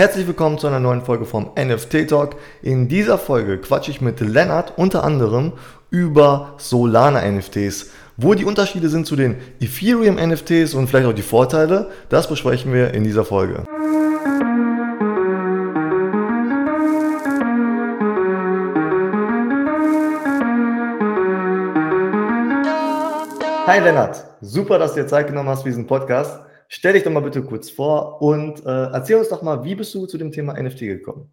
Herzlich willkommen zu einer neuen Folge vom NFT Talk. In dieser Folge quatsche ich mit Lennart unter anderem über Solana NFTs. Wo die Unterschiede sind zu den Ethereum NFTs und vielleicht auch die Vorteile, das besprechen wir in dieser Folge. Hi Lennart, super, dass du dir Zeit genommen hast für diesen Podcast. Stell dich doch mal bitte kurz vor und äh, erzähl uns doch mal, wie bist du zu dem Thema NFT gekommen?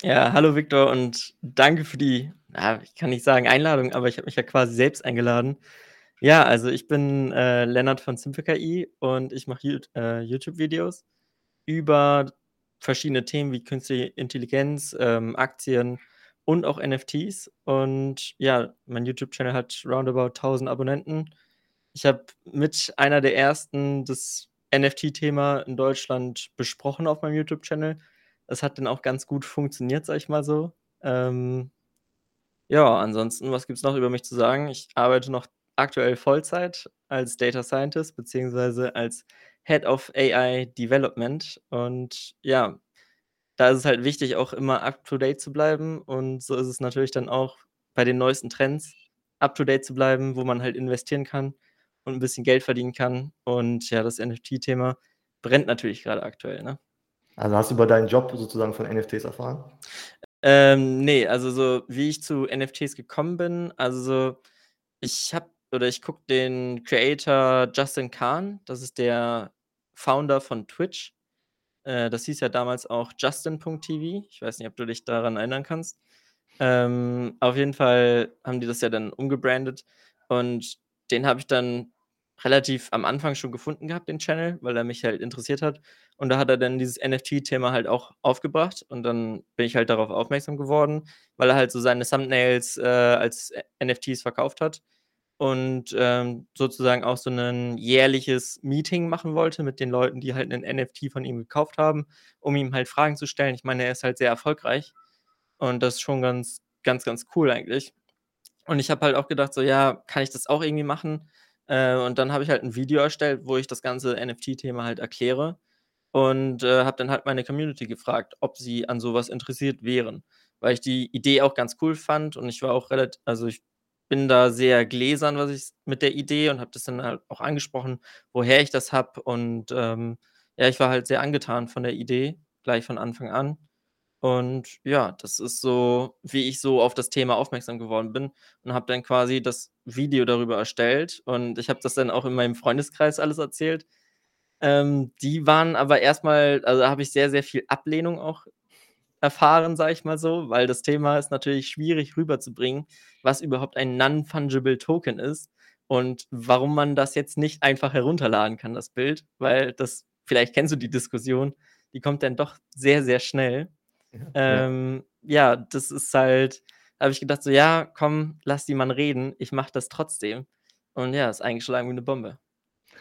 Ja, hallo Victor und danke für die, ja, ich kann nicht sagen Einladung, aber ich habe mich ja quasi selbst eingeladen. Ja, also ich bin äh, Lennart von SimpleKI und ich mache äh, YouTube-Videos über verschiedene Themen wie künstliche Intelligenz, ähm, Aktien und auch NFTs. Und ja, mein YouTube-Channel hat roundabout 1000 Abonnenten ich habe mit einer der ersten das NFT-Thema in Deutschland besprochen auf meinem YouTube-Channel. Das hat dann auch ganz gut funktioniert, sag ich mal so. Ähm, ja, ansonsten, was gibt es noch über mich zu sagen? Ich arbeite noch aktuell Vollzeit als Data Scientist beziehungsweise als Head of AI Development. Und ja, da ist es halt wichtig, auch immer up-to-date zu bleiben. Und so ist es natürlich dann auch bei den neuesten Trends up-to-date zu bleiben, wo man halt investieren kann und ein bisschen Geld verdienen kann. Und ja, das NFT-Thema brennt natürlich gerade aktuell, ne? Also hast du über deinen Job sozusagen von NFTs erfahren? Ähm, ne, also so wie ich zu NFTs gekommen bin, also so, ich habe oder ich gucke den Creator Justin Khan, das ist der Founder von Twitch. Äh, das hieß ja damals auch Justin.tv. Ich weiß nicht, ob du dich daran erinnern kannst. Ähm, auf jeden Fall haben die das ja dann umgebrandet und den habe ich dann relativ am Anfang schon gefunden gehabt, den Channel, weil er mich halt interessiert hat. Und da hat er dann dieses NFT-Thema halt auch aufgebracht und dann bin ich halt darauf aufmerksam geworden, weil er halt so seine Thumbnails äh, als NFTs verkauft hat und ähm, sozusagen auch so ein jährliches Meeting machen wollte mit den Leuten, die halt einen NFT von ihm gekauft haben, um ihm halt Fragen zu stellen. Ich meine, er ist halt sehr erfolgreich und das ist schon ganz, ganz, ganz cool eigentlich. Und ich habe halt auch gedacht, so ja, kann ich das auch irgendwie machen? Äh, und dann habe ich halt ein Video erstellt, wo ich das ganze NFT-Thema halt erkläre und äh, habe dann halt meine Community gefragt, ob sie an sowas interessiert wären, weil ich die Idee auch ganz cool fand und ich war auch relativ, also ich bin da sehr gläsern, was ich mit der Idee und habe das dann halt auch angesprochen, woher ich das habe und ähm, ja, ich war halt sehr angetan von der Idee gleich von Anfang an und ja, das ist so, wie ich so auf das Thema aufmerksam geworden bin und habe dann quasi das Video darüber erstellt und ich habe das dann auch in meinem Freundeskreis alles erzählt. Ähm, die waren aber erstmal, also habe ich sehr, sehr viel Ablehnung auch erfahren, sage ich mal so, weil das Thema ist natürlich schwierig rüberzubringen, was überhaupt ein Non-Fungible Token ist und warum man das jetzt nicht einfach herunterladen kann, das Bild, weil das, vielleicht kennst du die Diskussion, die kommt dann doch sehr, sehr schnell. Ähm, ja, das ist halt habe ich gedacht so: „Ja, komm, lass die Mann reden, ich mache das trotzdem.“ Und ja, ist eingeschlagen wie eine Bombe.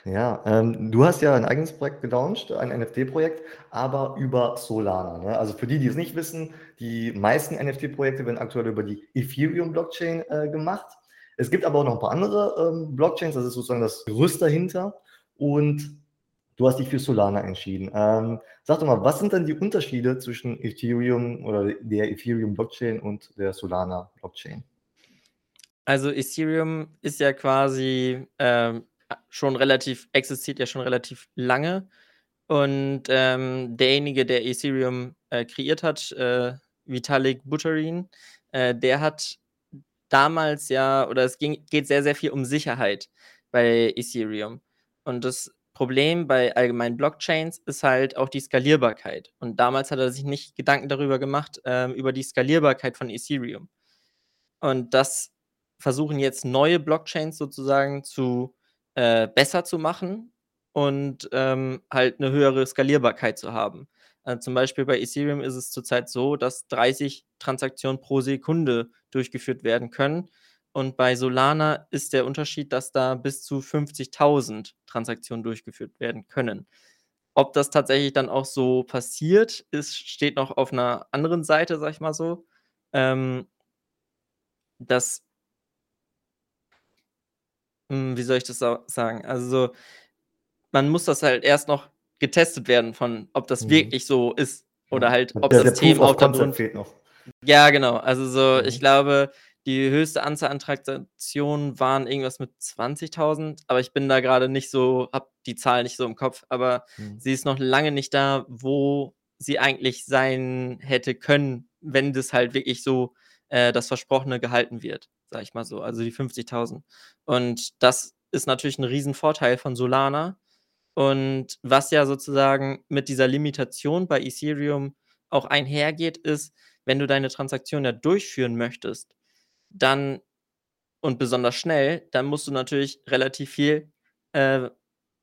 Ja, ähm, du hast ja ein eigenes Projekt gelauncht, ein NFT-Projekt, aber über Solana, ne? Also, für die, die es nicht wissen, die meisten NFT-Projekte werden aktuell über die Ethereum-Blockchain, äh, gemacht. Es gibt aber auch noch ein paar andere, ähm, Blockchains, das ist sozusagen das Gerüst dahinter und Du hast dich für Solana entschieden. Ähm, sag doch mal, was sind denn die Unterschiede zwischen Ethereum oder der Ethereum Blockchain und der Solana Blockchain? Also Ethereum ist ja quasi ähm, schon relativ, existiert ja schon relativ lange. Und ähm, derjenige, der Ethereum äh, kreiert hat, äh, Vitalik Buterin, äh, der hat damals ja, oder es ging, geht sehr, sehr viel um Sicherheit bei Ethereum. Und das Problem bei allgemeinen Blockchains ist halt auch die Skalierbarkeit. Und damals hat er sich nicht Gedanken darüber gemacht, ähm, über die Skalierbarkeit von Ethereum. Und das versuchen jetzt neue Blockchains sozusagen zu äh, besser zu machen und ähm, halt eine höhere Skalierbarkeit zu haben. Also zum Beispiel bei Ethereum ist es zurzeit so, dass 30 Transaktionen pro Sekunde durchgeführt werden können. Und bei Solana ist der Unterschied, dass da bis zu 50.000 Transaktionen durchgeführt werden können. Ob das tatsächlich dann auch so passiert, ist, steht noch auf einer anderen Seite, sag ich mal so. Ähm, das, hm, wie soll ich das sagen? Also, man muss das halt erst noch getestet werden von, ob das Mhm. wirklich so ist. oder Ja. halt, ob Der der das Proof auch darunter fehlt noch. Ja, genau. Also, so, ich Mhm. glaube, die höchste Anzahl an Transaktionen waren irgendwas mit 20.000, aber ich bin da grade nicht so habe die Zahl nicht so im Kopf, aber Mhm. sie ist noch lange nicht da, wo sie eigentlich sein hätte können, wenn das halt wirklich so, äh, das Versprochene gehalten wird, sage ich mal so, also die 50.000. Und das ist natürlich 'n Riesenvorteil von Solana. Und was ja sozusagen mit dieser Limitation bei Ethereum auch einhergeht, ist, wenn du deine Transaktion ja durchführen möchtest, dann und besonders schnell, dann musst du natürlich relativ viel, äh,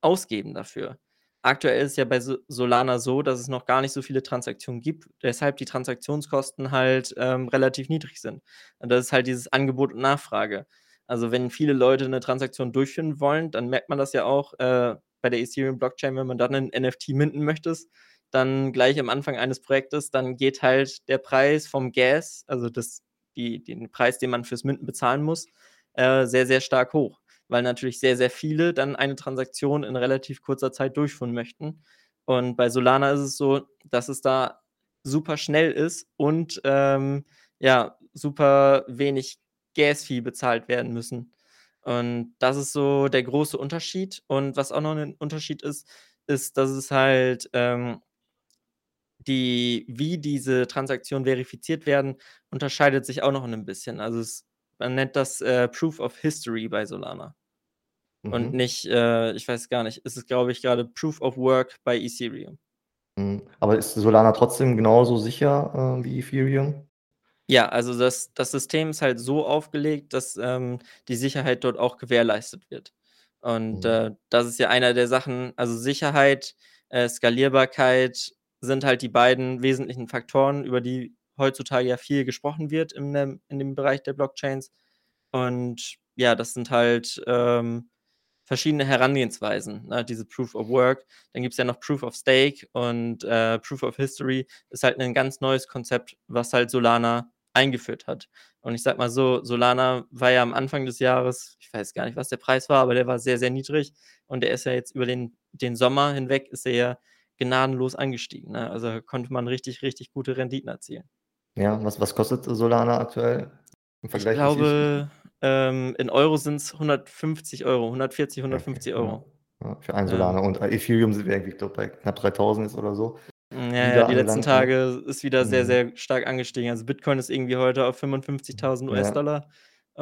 ausgeben dafür. Aktuell ist ja bei So Solana so, dass es noch gar nicht so viele Transaktionen gibt, weshalb die Transaktionskosten halt, ähm, relativ niedrig sind. Und das ist halt dieses Angebot und Nachfrage. Also, wenn viele Leute 'ne Transaktion durchführen wollen, dann merkt man das ja auch, äh, bei der Ethereum-Blockchain, wenn man dann 'nen NFT minten möchtest, dann gleich am Anfang eines Projektes, dann geht halt der Preis vom Gas, also das die den Preis, den man fürs Minten bezahlen muss, äh, sehr, sehr stark hoch, weil natürlich sehr, sehr viele dann eine Transaktion in relativ kurzer Zeit durchführen möchten. Und bei Solana ist es so, dass es da super schnell ist und, ähm, ja, super wenig Gas-Fee bezahlt werden müssen. Und das ist so der große Unterschied. Und was auch noch 'nen Unterschied ist, ist, dass es halt, ähm die wie diese Transaktionen verifiziert werden, unterscheidet sich auch noch 'nen bisschen. Also, es man nennt das, äh, Proof of History bei Solana. Und Mhm. nicht, äh ich weiß gar nicht, es ist, glaube ich, grade Proof of Work bei Ethereum. Mhm. Aber ist Solana trotzdem genauso sicher, äh, wie Ethereum? Ja, also das das System ist halt so aufgelegt, dass, ähm, die Sicherheit dort auch gewährleistet wird. Und, Mhm. äh, das ist ja einer der Sachen also Sicherheit, äh, Skalierbarkeit sind halt die beiden wesentlichen Faktoren, über die heutzutage ja viel gesprochen wird in dem in dem Bereich der Blockchains. Und ja, das sind halt, ähm, verschiedene Herangehensweisen, ne, diese Proof of Work. Dann gibt's ja noch Proof of Stake und, äh, Proof of History ist halt 'nen ganz neues Konzept, was halt Solana eingeführt hat. Und ich sage mal so, Solana war ja am Anfang des Jahres ich weiß gar nicht, was der Preis war, aber der war sehr, sehr niedrig. Und der ist ja jetzt über den den Sommer hinweg ist er ja gnadenlos angestiegen, ne? Also, konnte man richtig, richtig gute Renditen erzielen. Ja, was was kostet Solana aktuell im Ich Vergleich zu glaube, ähm, in Euro sind's 150 €, 140, Ja, okay, 150 ja. €. Ja, für 1 Ähm Solana und, äh, Ethereum sind wir irgendwie, ich glaube, bei knapp 3.000 jetzt oder so ja, ja, die letzten? Tage ist wieder sehr, Mhm. sehr stark angestiegen. Also, Bitcoin ist irgendwie heute auf 55.000 Ja. US-Dollar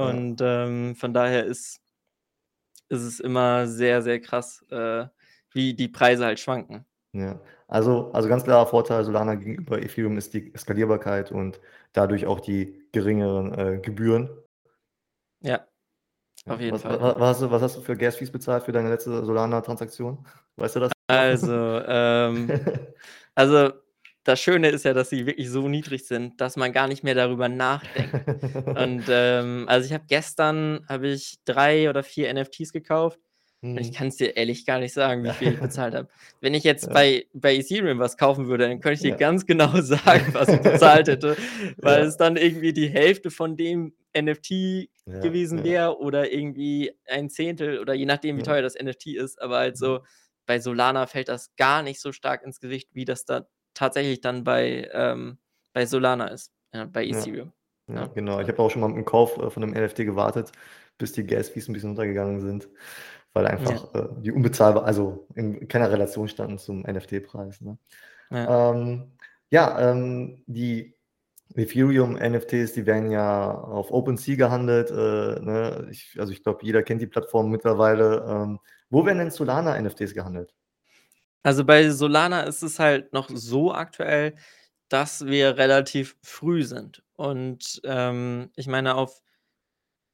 Ja. und, ähm, von daher ist ist es immer sehr, sehr krass, äh, wie die Preise halt schwanken. Ja. Also also ganz klarer Vorteil Solana gegenüber Ethereum ist die Skalierbarkeit und dadurch auch die geringeren, äh, Gebühren. Ja, auf jeden was wa Fall. wa was hast du was hast du für Gas-Fees bezahlt für deine letzte Solana-Transaktion? Weißt du das? Also, ähm also, das Schöne ist ja, dass sie wirklich so niedrig sind, dass man gar nicht mehr darüber nachdenkt. Und, ähm also, ich habe gestern habe ich 3 oder 4 NFTs gekauft und ich Mhm. kann's dir ehrlich gar nicht sagen, wie viel ich bezahlt habe. Wenn ich jetzt Ja. bei bei Ethereum was kaufen würde, dann könnte ich dir Ja. ganz genau sagen, was ich bezahlt hätte, weil Ja. es dann irgendwie die Hälfte von dem NFT gewesen wäre oder irgendwie 1/10 oder je nachdem, wie teuer das NFT ist. Aber halt so bei Solana fällt das gar nicht so stark ins Gewicht, wie das da tatsächlich dann bei, ähm bei Solana ist, ja, bei. Ethereum, Ja, genau. Ich habe auch schon mal mit'm Kauf, äh, von 'nem NFT gewartet, bis die Gas-Fees 'n bisschen runtergegangen sind, weil Ja. einfach, äh, die unbezahlbar also, in keiner Relation standen zum NFT-Preis, ne? Ja. Ähm, ja, ähm, die Ethereum-NFTs, die werden ja auf OpenSea gehandelt, äh, ne? Ich also, ich glaube, jeder kennt die Plattform mittlerweile. Ähm, wo werden denn Solana-NFTs gehandelt? Also, bei Solana ist es halt noch so aktuell, dass wir relativ früh sind. Und, ähm, ich meine, auf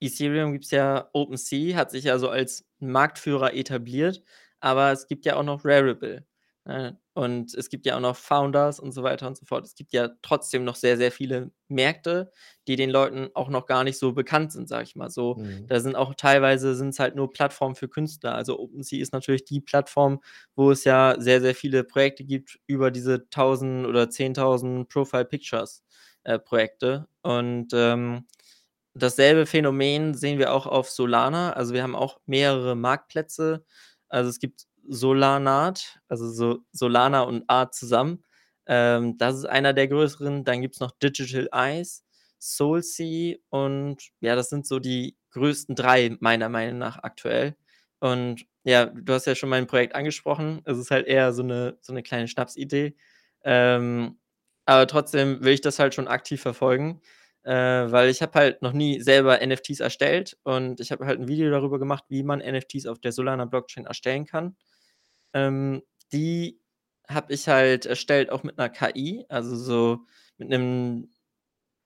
Ethereum gibt's ja OpenSea, hat sich ja so als Marktführer etabliert, aber es gibt ja auch noch Rarible, ne? Und es gibt ja auch noch Founders und so weiter und so fort. Es gibt ja trotzdem noch sehr, sehr viele Märkte, die den Leuten auch noch gar nicht so bekannt sind, sage ich mal so. Mhm. Da sind auch teilweise sind's halt nur Plattformen für Künstler. Also, OpenSea ist natürlich die Plattform, wo es ja sehr, sehr viele Projekte gibt über diese 1.000 oder 10.000 Profile Pictures, äh, Projekte. Und, ähm, dasselbe Phänomen sehen wir auch auf Solana. Also, wir haben auch mehrere Marktplätze. Also, es gibt Solanart, also so Solana und Art zusammen. Ähm, das ist einer der größeren. Dann gibt's noch Digital Eyes, SoulSea und ja, das sind so die größten 3 meiner Meinung nach aktuell. Und ja, du hast ja schon mein Projekt angesprochen. Es ist halt eher so 'ne so 'ne kleine Schnapsidee. Ähm, aber trotzdem will ich das halt schon aktiv verfolgen, äh, weil ich habe halt noch nie selber NFTs erstellt und ich habe halt 'n Video darüber gemacht, wie man NFTs auf der Solana Blockchain erstellen kann. Ähm, die habe ich halt erstellt auch mit 'ner KI, also so mit 'nem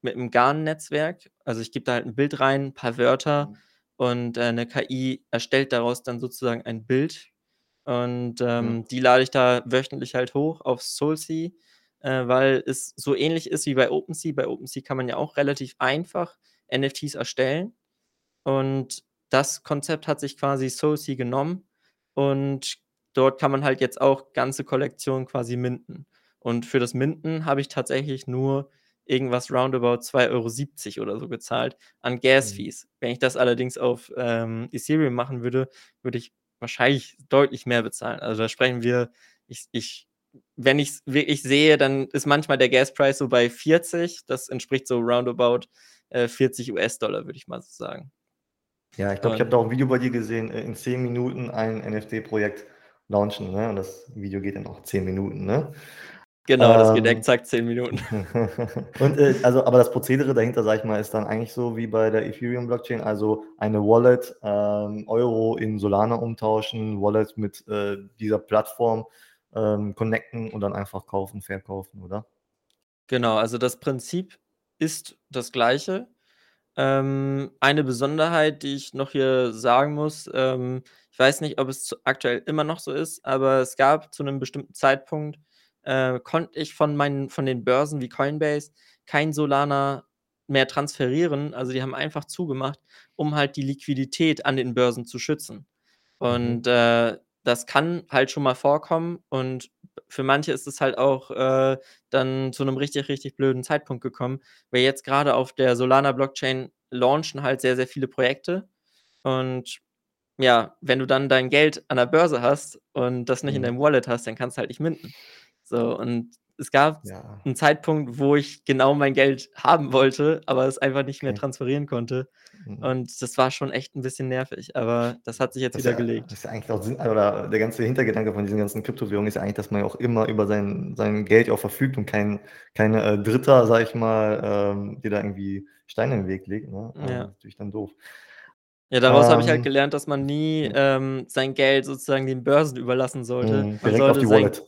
mit 'nem GAN-Netzwerk. Also, ich gebe da halt 'n Bild rein, paar Wörter Mhm. und, äh, 'ne KI erstellt daraus dann sozusagen ein Bild und, ähm, die lade ich da wöchentlich halt hoch auf SoulSea, äh, weil es so ähnlich ist wie bei OpenSea. Bei OpenSea kann man ja auch relativ einfach NFTs erstellen und das Konzept hat sich quasi SoulSea genommen und dort kann man halt jetzt auch ganze Kollektionen quasi minten. Und für das Minten habe ich tatsächlich nur irgendwas roundabout 2,70 € oder so gezahlt an Mhm. Gas-Fees. Wenn ich das allerdings auf, ähm, Ethereum machen würde, würde ich wahrscheinlich deutlich mehr bezahlen. Also, da sprechen wir ich ich wenn ich's wirklich sehe, dann ist manchmal der Gas-Price so bei 40. Das entspricht so roundabout, äh, 40 $, würde ich mal so sagen. Ja, ich glaube, ich habe Und da auch 'n Video bei dir gesehen, äh, in 10 Minuten ein NFT-Projekt launchen, ne? Und das Video geht dann auch 10 Minuten, ne? Genau, das geht Ähm, exakt 10 Minuten. und, äh, also aber das Prozedere dahinter, sage ich mal, ist dann eigentlich so wie bei der Ethereum-Blockchain, also eine Wallet, ähm, Euro in Solana umtauschen, Wallet mit, äh, dieser Plattform, ähm, connecten und dann einfach kaufen, verkaufen, oder? Genau, also das Prinzip ist das Gleiche. Ähm, eine Besonderheit, die ich noch hier sagen muss, ähm, ich weiß nicht, ob es aktuell immer noch so ist, aber es gab zu 'nem bestimmten Zeitpunkt, äh, konnte ich von meinen von den Börsen wie Coinbase kein Solana mehr transferieren. Also, die haben einfach zugemacht, um halt die Liquidität an den Börsen zu schützen. Und, Mhm. äh, das kann halt schon mal vorkommen und für manche ist es halt auch, äh, dann zu 'nem richtig, richtig blöden Zeitpunkt gekommen, weil jetzt grade auf der Solana Blockchain launchen halt sehr, sehr viele Projekte und ja, wenn du dann dein Geld an der Börse hast und das nicht in Mhm. deinem Wallet hast, dann kannst du halt nicht minten. So, und es gab Ja. 'n Zeitpunkt, wo ich genau mein Geld haben wollte, aber es einfach nicht mehr Okay. transferieren konnte Mhm. und das war schon echt 'n bisschen nervig, aber das hat sich jetzt Das ist wieder ja gelegt. das ist ja eigentlich auch Sinn oder der ganze Hintergedanke von diesen ganzen Kryptowährungen ist ja eigentlich, dass man ja auch immer über sein sein Geld auch verfügt und kein kein, äh, Dritter, sage ich mal, ähm, dir da irgendwie Steine in den Weg legt, ne? Hm, Äh, ja. natürlich dann doof. Ja, daraus habe ich halt Ähm, gelernt, dass man nie, hm. ähm, sein Geld sozusagen den Börsen überlassen sollte. Mhm, Man direkt auf sollte die sein Wallet.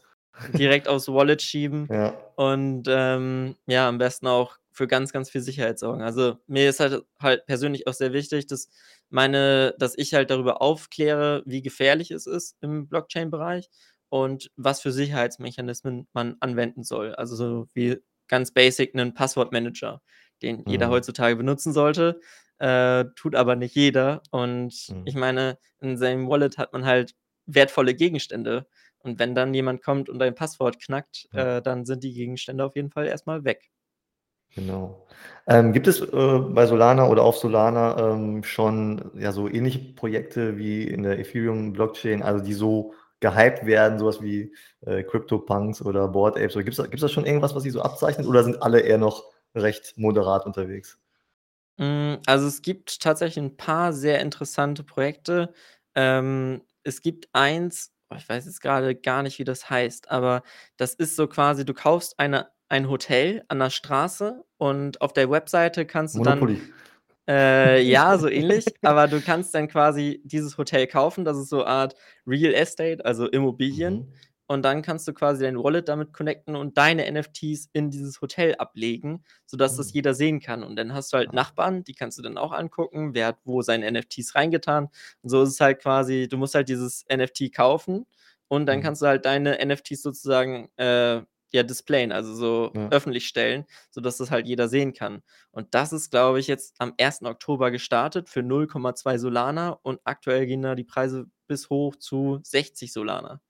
direkt aufs Wallet schieben Ja. und, ähm, ja, am besten auch für ganz, ganz viel Sicherheit sorgen. Also, mir ist halt halt persönlich auch sehr wichtig, dass meine dass ich halt darüber aufkläre, wie gefährlich es ist im Blockchain-Bereich und was für Sicherheitsmechanismen man anwenden soll. Also, so wie ganz basic 'nen Passwortmanager, den jeder Mhm. heutzutage benutzen sollte, äh, tut aber nicht jeder. Und ich Mhm. meine, in seinem Wallet hat man halt wertvolle Gegenstände und wenn dann jemand kommt und dein Passwort knackt, Ja. äh, dann sind die Gegenstände auf jeden Fall erst mal weg. Genau. Ähm, gibt es, äh, bei Solana oder auf Solana, ähm, schon, ja, so ähnliche Projekte wie in der Ethereum-Blockchain, also die so gehypt werden, so was wie, äh, CryptoPunks oder Bored Apes? Oder gibt's da gibt's da schon irgendwas, was sich so abzeichnet oder sind alle eher noch recht moderat unterwegs? Hm, also, es gibt tatsächlich 'n paar sehr interessante Projekte. Ähm, es gibt eins, oh, ich weiß jetzt grade gar nicht, wie das heißt, aber das ist so quasi, du kaufst eine ein Hotel an der Straße und auf der Webseite kannst du dann Monopoly. äh, ja, so ähnlich, aber du kannst dann quasi dieses Hotel kaufen. Das ist so Art Real Estate, also Immobilien. Mhm. Und dann kannst du quasi dein Wallet damit connecten und deine NFTs in dieses Hotel ablegen, sodass das Mhm. jeder sehen kann. Und dann hast du halt Ah. Nachbarn, die kannst du dann auch angucken, wer hat wo seine NFTs reingetan. Und so ist es halt quasi du musst halt dieses NFT kaufen und dann Mhm. kannst du halt deine NFTs sozusagen, äh, ja, displayen, also so Ja. öffentlich stellen, sodass das halt jeder sehen kann. Und das ist, glaube ich, jetzt am 1. Oktober gestartet für 0,2 Solana und aktuell gehen da die Preise bis hoch zu 60 Solana.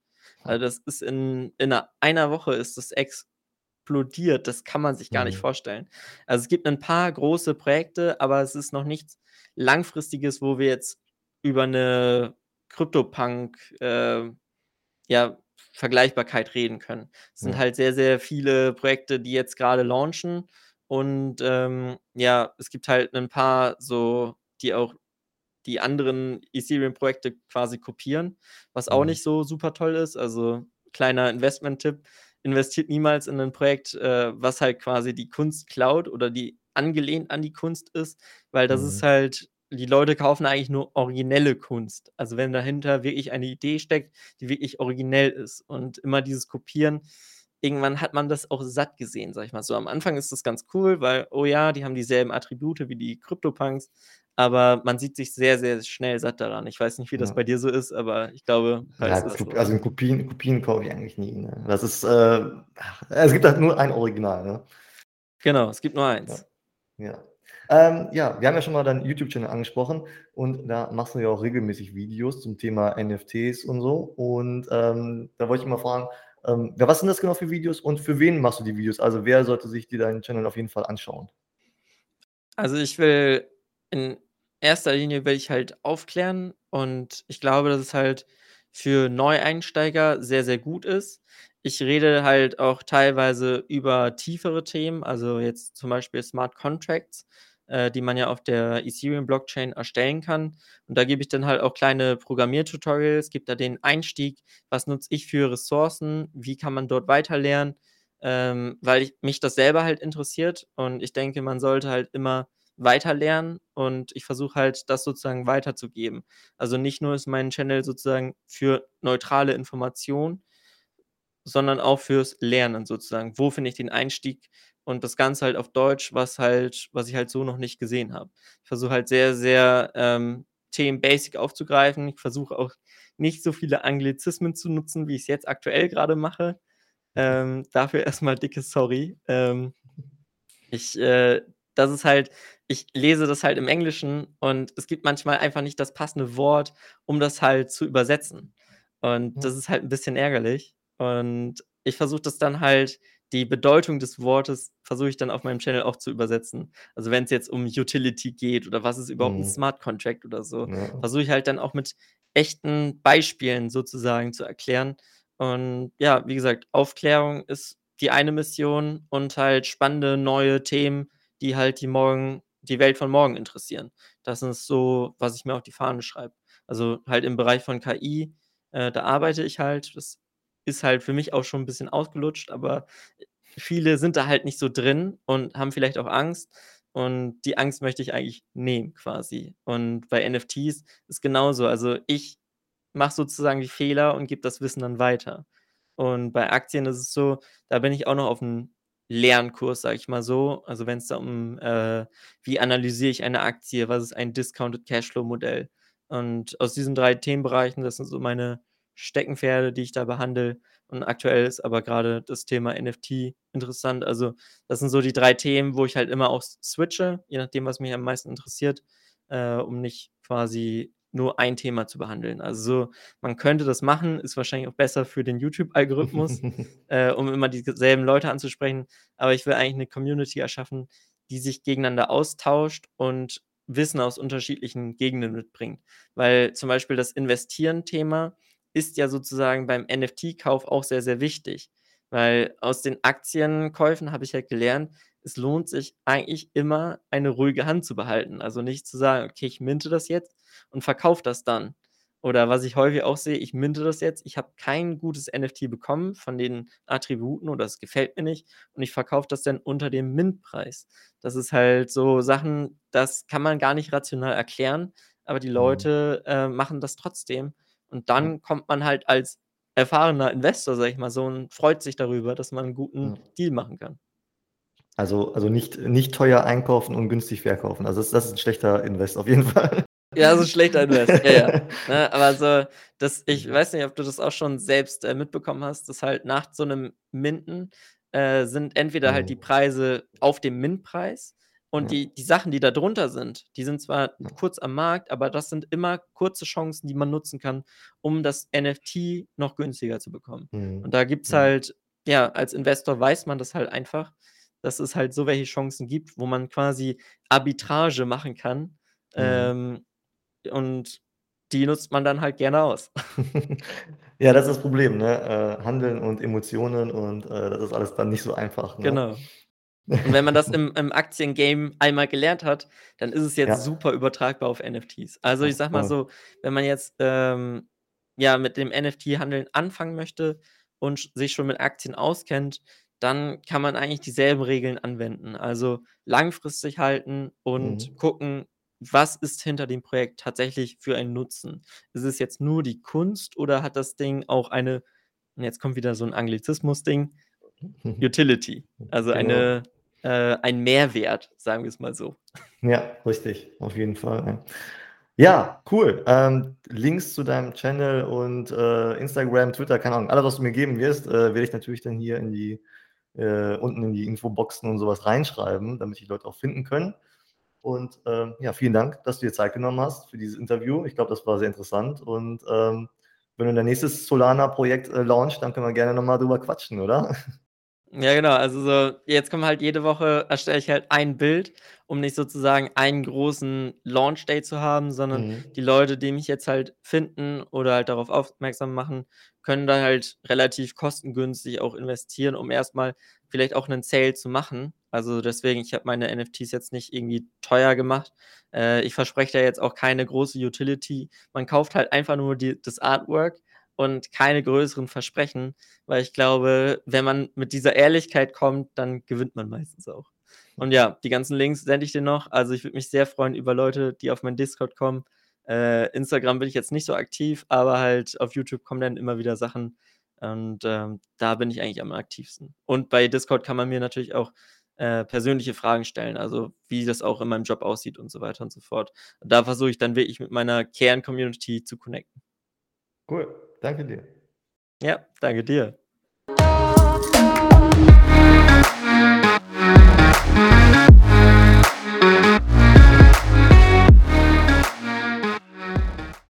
Also, das ist in in 'ner einer Woche ist das explodiert. Das kann man sich gar nicht Mhm. vorstellen. Also, es gibt 'n paar große Projekte, aber es ist noch nichts Langfristiges, wo wir jetzt über 'ne CryptoPunk, äh, ja Vergleichbarkeit reden können. Es sind Ja. halt sehr, sehr viele Projekte, die jetzt grade launchen und, ähm, ja, es gibt halt 'nen paar so, die auch die anderen Ethereum-Projekte quasi kopieren, was auch Mhm. nicht so super toll ist. Also, kleiner Investment-Tipp: Investiert niemals in 'nen Projekt, äh, was halt quasi die Kunst klaut oder die angelehnt an die Kunst ist, weil das ist Mhm. halt die Leute kaufen eigentlich nur originelle Kunst. Also, wenn dahinter wirklich eine Idee steckt, die wirklich originell ist und immer dieses Kopieren irgendwann hat man das auch satt gesehen, sage ich mal so. Am Anfang ist das ganz cool, weil: „Oh ja, die haben dieselben Attribute wie die CryptoPunks“, aber man sieht sich sehr, sehr schnell satt daran. Ich weiß nicht, wie das Ja. bei dir so ist, aber ich glaube, Ja, das so. also, Kopien Kopien kaufe ich eigentlich nie, ne? Das ist, äh es gibt halt nur ein Original, ne? Genau, es gibt nur Ja. 1. Ja. Ähm, ja, wir haben ja schon mal deinen YouTube-Channel angesprochen und da machst du ja auch regelmäßig Videos zum Thema NFTs und so. Und, ähm, da wollte ich mal fragen, ähm, ja, was sind das genau für Videos und für wen machst du die Videos? Also, wer sollte sich dir deinen Channel auf jeden Fall anschauen? Also, ich will in erster Linie will ich halt aufklären und ich glaube, dass es halt für Neueinsteiger sehr, sehr gut ist. Ich rede halt auch teilweise über tiefere Themen, also, jetzt zum Beispiel Smart Contracts, äh, die man ja auf der Ethereum-Blockchain erstellen kann. Und da gebe ich dann halt auch kleine Programmiertutorials, gebe da den Einstieg: Was nutze ich für Ressourcen? Wie kann man dort weiter lernen? Ähm, weil ich mich das selber halt interessiert und ich denke, man sollte halt immer weiter lernen und ich versuche halt, das sozusagen weiterzugeben. Also, nicht nur ist mein Channel sozusagen für neutrale Information sondern auch fürs Lernen sozusagen. Wo finde ich den Einstieg und das Ganze halt auf Deutsch, was halt was ich halt so noch nicht gesehen habe. Ich versuche halt sehr, sehr, ähm, Themen basic aufzugreifen. Ich versuche auch nicht so viele Anglizismen zu nutzen, wie ich's jetzt aktuell grade mache. Ähm, dafür erst mal dicke Sorry. Ähm, ich, äh das ist halt ich lese das halt im Englischen und es gibt manchmal einfach nicht das passende Wort, um das halt zu übersetzen. Und Ja. das ist halt 'n bisschen ärgerlich. Und ich versuche das dann halt die Bedeutung des Wortes versuche ich dann auf meinem Channel auch zu übersetzen. Also, wenn's jetzt um Utility geht oder was ist überhaupt Mhm. Smart Contract oder so, Ja. versuche ich halt dann auch mit echten Beispielen sozusagen zu erklären. Und ja, wie gesagt, Aufklärung ist die eine Mission und halt spannende neue Themen, die halt die morgen die Welt von morgen interessieren. Das ist so, was ich mir auf die Fahne schreibe. Also, halt im Bereich von KI, äh, da arbeite ich halt. Das ist halt für mich auch schon 'n bisschen ausgelutscht, aber viele sind da halt nicht so drin und haben vielleicht auch Angst und die Angst möchte ich eigentlich nehmen quasi. Und bei NFTs ist genauso. Also, ich mache sozusagen die Fehler und gebe das Wissen dann weiter. Und bei Aktien ist es so, da bin ich auch noch auf'm Lernkurs, sage ich mal so. Also, wenn's da um, äh wie analysiere ich eine Aktie? Was ist ein Discounted Cashflow-Modell? Und aus diesen 3 Themenbereichen, das sind so meine Steckenpferde, die ich da behandle. Und aktuell ist aber grade das Thema NFT interessant. Also, das sind so die 3 Themen, wo ich halt immer auch switche, je nachdem, was mich am meisten interessiert, äh, um nicht quasi nur ein Thema zu behandeln. Also, so man könnte das machen, ist wahrscheinlich auch besser für den YouTube-Algorithmus, äh, um immer die g selben Leute anzusprechen. Aber ich will eigentlich 'ne Community erschaffen, die sich gegeneinander austauscht und Wissen aus unterschiedlichen Gegenden mitbringt. Weil zum Beispiel das Investieren-Thema ist ja sozusagen beim NFT-Kauf auch sehr, sehr wichtig. Weil aus den Aktienkäufen habe ich halt gelernt, es lohnt sich eigentlich immer, eine ruhige Hand zu behalten. Also, nicht zu sagen: „Okay, ich minte das jetzt und verkaufe das dann.“ Oder was ich häufig auch sehe: Ich minte das jetzt, ich habe kein gutes NFT bekommen von den Attributen oder es gefällt mir nicht und ich verkaufe das dann unter dem Mint-Preis. Das ist halt so Sachen, das kann man gar nicht rational erklären, aber die Mhm. Leute, äh, machen das trotzdem. Und dann kommt man halt als erfahrener Investor, sage ich mal so, und freut sich darüber, dass man 'n guten Ja. Deal machen kann. Also also, nicht nicht teuer einkaufen und günstig verkaufen. Also, das das ist 'n schlechter Invest auf jeden Fall. Ja, das ist schlechter Invest. Ja, ja. Ne, aber so, das ich weiß nicht, ob du das auch schon selbst, äh, mitbekommen hast, dass halt nach so 'nem Minten, äh, sind entweder halt die Mhm. Preise auf dem Mint-Preis und die die Sachen, die da drunter sind, die sind zwar kurz am Markt, aber das sind immer kurze Chancen, die man nutzen kann, um das NFT noch günstiger zu bekommen. Mhm. Und da gibt's Mhm. halt ja, als Investor weiß man das halt einfach, dass es halt so welche Chancen gibt, wo man quasi Arbitrage machen kann, Mhm. ähm, und die nutzt man dann halt gerne aus. Ja, das ist das Problem, ne? Äh, Handeln und Emotionen und, äh, das ist alles dann nicht so einfach, ne? Genau. Und wenn man das im im Aktiengame einmal gelernt hat, dann ist es jetzt Ja. super übertragbar auf NFTs. Also, ich sage mal so, wenn man jetzt, ähm, ja, mit dem NFT-Handeln anfangen möchte und sich schon mit Aktien auskennt, dann kann man eigentlich dieselben Regeln anwenden. Also, langfristig halten und Mhm. gucken, was ist hinter dem Projekt tatsächlich für ein Nutzen? Ist es jetzt nur die Kunst oder hat das Ding auch eine und jetzt kommt wieder so 'n Anglizismus-Ding, Utility, also Genau. eine äh, ein Mehrwert, sagen wir's mal so. Ja, richtig, auf jeden Fall, ja. Cool. Ähm, Links zu deinem Channel und, äh, Instagram, Twitter, keine Ahnung, alles, was du mir geben wirst, äh, werde ich natürlich dann hier in die äh, unten in die Infoboxen und so was reinschreiben, damit die Leute auch finden können. Und, ähm, ja, vielen Dank, dass du dir Zeit genommen hast für dieses Interview. Ich glaube, das war sehr interessant und, ähm, wenn du dein nächstes Solana-Projekt, äh, launcht, dann können wir gerne noch mal drüber quatschen, oder? Ja, genau. Also, so jetzt kommen halt jede Woche erstelle ich halt ein Bild, um nicht sozusagen einen großen Launch Day zu haben, sondern Mhm. die Leute, die mich jetzt halt finden oder halt darauf aufmerksam machen, können dann halt relativ kostengünstig auch investieren, um erst mal vielleicht auch 'nen Sale zu machen. Also, deswegen, ich habe meine NFTs jetzt nicht irgendwie teuer gemacht. Äh, ich verspreche da jetzt auch keine große Utility. Man kauft halt einfach nur die das Artwork und keine größeren Versprechen, weil ich glaube, wenn man mit dieser Ehrlichkeit kommt, dann gewinnt man meistens auch. Und ja, die ganzen Links sende ich dir noch. Also, ich würde mich sehr freuen über Leute, die auf meinen Discord kommen. Äh, Instagram bin ich jetzt nicht so aktiv, aber halt auf YouTube kommen dann immer wieder Sachen und, ähm, da bin ich eigentlich am aktivsten. Und bei Discord kann man mir natürlich auch, äh, persönliche Fragen stellen, also, wie das auch in meinem Job aussieht und so weiter und so fort. Da versuche ich dann wirklich mit meiner Kern-Community zu connecten. Cool, danke dir. Ja, danke dir.